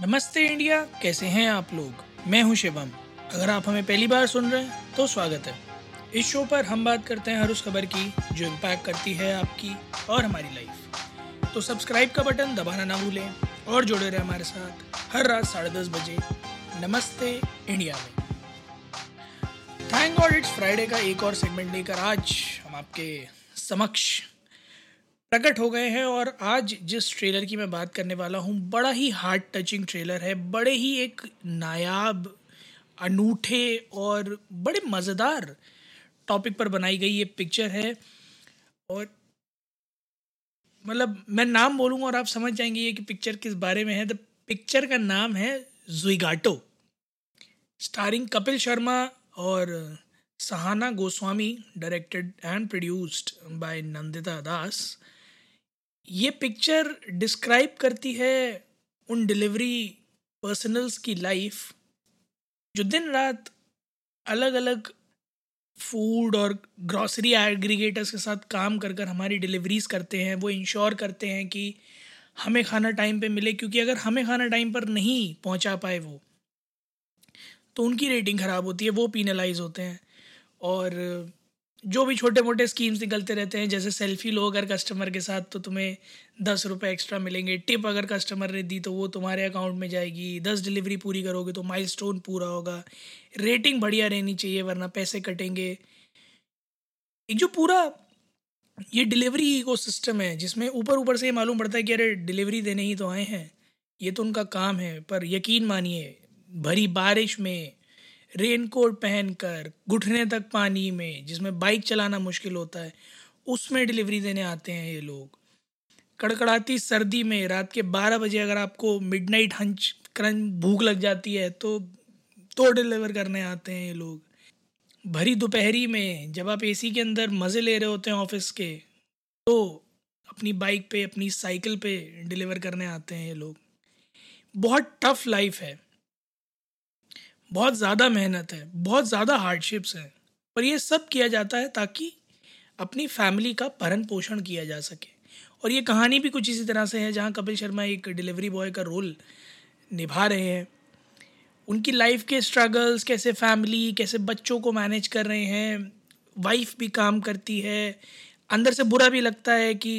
नमस्ते इंडिया, कैसे हैं आप लोग? मैं हूँ शिवम। अगर आप हमें पहली बार सुन रहे हैं तो स्वागत है। इस शो पर हम बात करते हैं हर उस खबर की, जो इम्पैक्ट करती है आपकी और हमारी लाइफ तो सब्सक्राइब का बटन दबाना ना भूलें और जुड़े रहे हमारे साथ हर रात साढ़े दस बजे नमस्ते इंडिया में। थैंक गॉड इट्स फ्राइडे का एक और सेगमेंट लेकर आज हम आपके समक्ष प्रकट हो गए हैं और आज जिस ट्रेलर की मैं बात करने वाला हूँ, बड़ा ही हार्ट टचिंग ट्रेलर है। बड़े ही एक नायाब, अनूठे और बड़े मज़ेदार टॉपिक पर बनाई गई ये पिक्चर है। और मतलब मैं नाम बोलूँगा और आप समझ जाएँगे ये कि पिक्चर किस बारे में है। द पिक्चर का नाम है जुइगाटो स्टारिंग कपिल शर्मा और Sahana Goswami directed and produced by Nandita Das. ये पिक्चर डिस्क्राइब करती है उन डिलीवरी पर्सनल्स की लाइफ जो दिन रात अलग अलग फ़ूड और ग्रॉसरी एग्रीगेटर्स के साथ काम कर कर हमारी डिलीवरीज करते हैं, वो इंश्योर करते हैं कि हमें खाना टाइम पे मिले, क्योंकि अगर हमें खाना टाइम पर नहीं पहुँचा पाए वो तो उनकी रेटिंग ख़राब होती है, वो पीनलाइज होते हैं। और जो भी छोटे मोटे स्कीम्स निकलते रहते हैं, जैसे सेल्फी लो अगर कस्टमर के साथ तो तुम्हें दस रुपये एक्स्ट्रा मिलेंगे। टिप अगर कस्टमर ने दी तो वो तुम्हारे अकाउंट में जाएगी। दस डिलीवरी पूरी करोगे तो माइलस्टोन पूरा होगा। रेटिंग बढ़िया रहनी चाहिए, वरना पैसे कटेंगे। एक जो पूरा, ये डिलीवरी इको सिस्टम है, जिसमें ऊपर ऊपर से ये मालूम पड़ता है कि अरे डिलीवरी देने ही तो आए हैं। ये तो उनका काम है, पर यकीन मानिए, भरी बारिश में रेनकोट पहनकर, घुटने तक पानी में, जिसमें बाइक चलाना मुश्किल होता है, उसमें डिलीवरी देने आते हैं ये लोग। कड़कड़ाती सर्दी में रात के बारह बजे अगर आपको मिडनाइट हंच, क्रंच, भूख लग जाती है तो तो डिलीवर करने आते हैं ये लोग। भरी दोपहरी में जब आप एसी के अंदर मज़े ले रहे होते हैं ऑफ़िस के तो अपनी बाइक पे, अपनी साइकिल पे डिलीवर करने आते हैं ये लोग। बहुत टफ लाइफ है। बहुत ज़्यादा मेहनत है, बहुत ज़्यादा हार्डशिप्स हैं, पर यह सब किया जाता है ताकि अपनी फैमिली का भरण पोषण किया जा सके। और ये कहानी भी कुछ इसी तरह से है जहाँ कपिल शर्मा एक डिलीवरी बॉय का रोल निभा रहे हैं। उनकी लाइफ के स्ट्रगल्स कैसे फैमिली कैसे बच्चों को मैनेज कर रहे हैं वाइफ भी काम करती है। अंदर से बुरा भी लगता है कि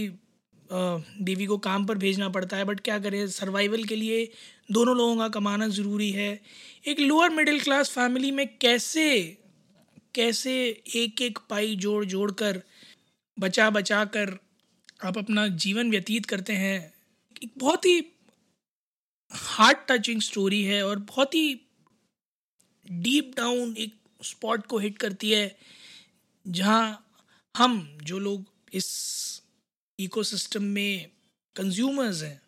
बीवी को काम पर भेजना पड़ता है बट क्या करें? सर्वाइवल के लिए दोनों लोगों का कमाना ज़रूरी है। एक लोअर मिडिल क्लास फैमिली में कैसे कैसे एक एक पाई जोड़ जोड़ कर बचा बचा कर आप अपना जीवन व्यतीत करते हैं? एक बहुत ही हार्ट टचिंग स्टोरी है और बहुत ही डीप डाउन एक स्पॉट को हिट करती है, जहाँ हम, जो लोग इस इकोसिस्टम में कंज्यूमर्स हैं,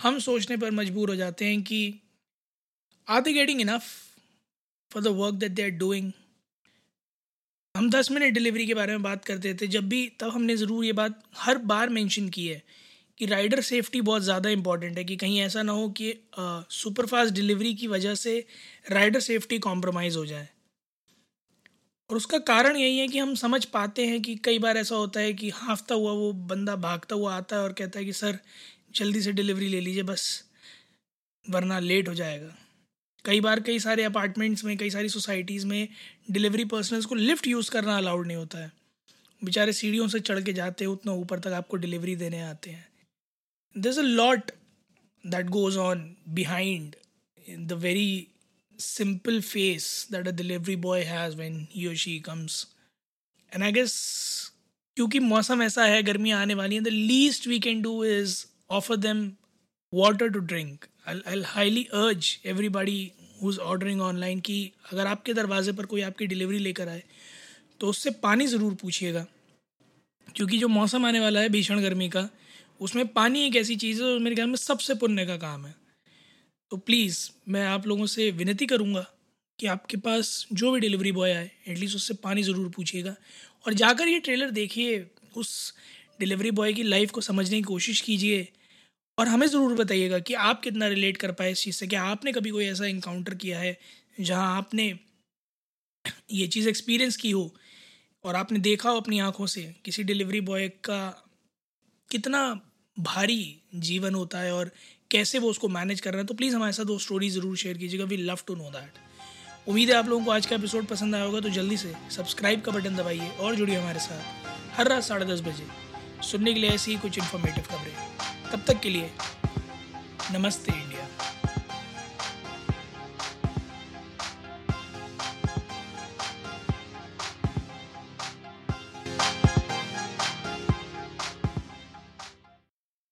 हम सोचने पर मजबूर हो जाते हैं कि are they getting enough for the work that they are doing हम दस मिनट डिलीवरी के बारे में बात करते थे, जब भी तब हमने ज़रूर ये बात हर बार मेंशन की है कि राइडर सेफ्टी बहुत ज़्यादा इंपॉर्टेंट है कि कहीं ऐसा ना हो कि सुपरफास्ट डिलीवरी की वजह से राइडर सेफ्टी कॉम्प्रोमाइज़ हो जाए। और उसका कारण यही है कि हम समझ पाते हैं कि कई बार ऐसा होता है कि हाफता हुआ वो बंदा भागता हुआ आता है और कहता है कि, सर, जल्दी से डिलीवरी ले लीजिए बस, वरना लेट हो जाएगा। कई बार कई सारे अपार्टमेंट्स में, कई सारी सोसाइटीज़ में डिलीवरी पर्सनल्स को लिफ्ट यूज़ करना अलाउड नहीं होता है। बेचारे सीढ़ियों से चढ़ के जाते हैं, उतना ऊपर तक आपको डिलीवरी देने आते हैं। Is a lot that goes on behind the very simple face that a delivery boy has when he or she comes. And i guess, क्योंकि मौसम ऐसा है, गर्मी आने वाली है the least we can do is offer them water to drink I highly urge everybody who is ordering online कि अगर आपके दरवाजे पर कोई आपकी डिलीवरी लेकर आए तो उससे पानी ज़रूर पूछिएगा। क्योंकि जो मौसम आने वाला है, भीषण गर्मी का, उसमें पानी एक ऐसी चीज़ है मेरे ख्याल में सबसे पुण्य का काम है। तो प्लीज़ मैं आप लोगों से विनती करूँगा कि आपके पास जो भी डिलीवरी बॉय आए एटलीस्ट उससे पानी ज़रूर पूछिएगा। और जाकर ये ट्रेलर देखिए, उस डिलीवरी बॉय की लाइफ को समझने की कोशिश कीजिए और हमें ज़रूर बताइएगा कि आप कितना रिलेट कर पाए इस चीज़ से। क्या आपने कभी कोई ऐसा इनकाउंटर किया है जहाँ आपने ये चीज़ एक्सपीरियंस की हो और आपने देखा हो अपनी आँखों से किसी डिलीवरी बॉय का कितना भारी जीवन होता है और कैसे वो उसको मैनेज कर रहे हैं तो प्लीज़ हमारे साथ वो स्टोरी ज़रूर शेयर कीजिएगा we love to know that उम्मीद है आप लोगों को आज का एपिसोड पसंद आया होगा तो जल्दी से सब्सक्राइब का बटन दबाइए और जुड़िए हमारे साथ हर रात साढ़े दस बजे। सुनने के लिए ऐसी ही कुछ इन्फॉर्मेटिव खबरें। तब तक के लिए नमस्ते इंडिया।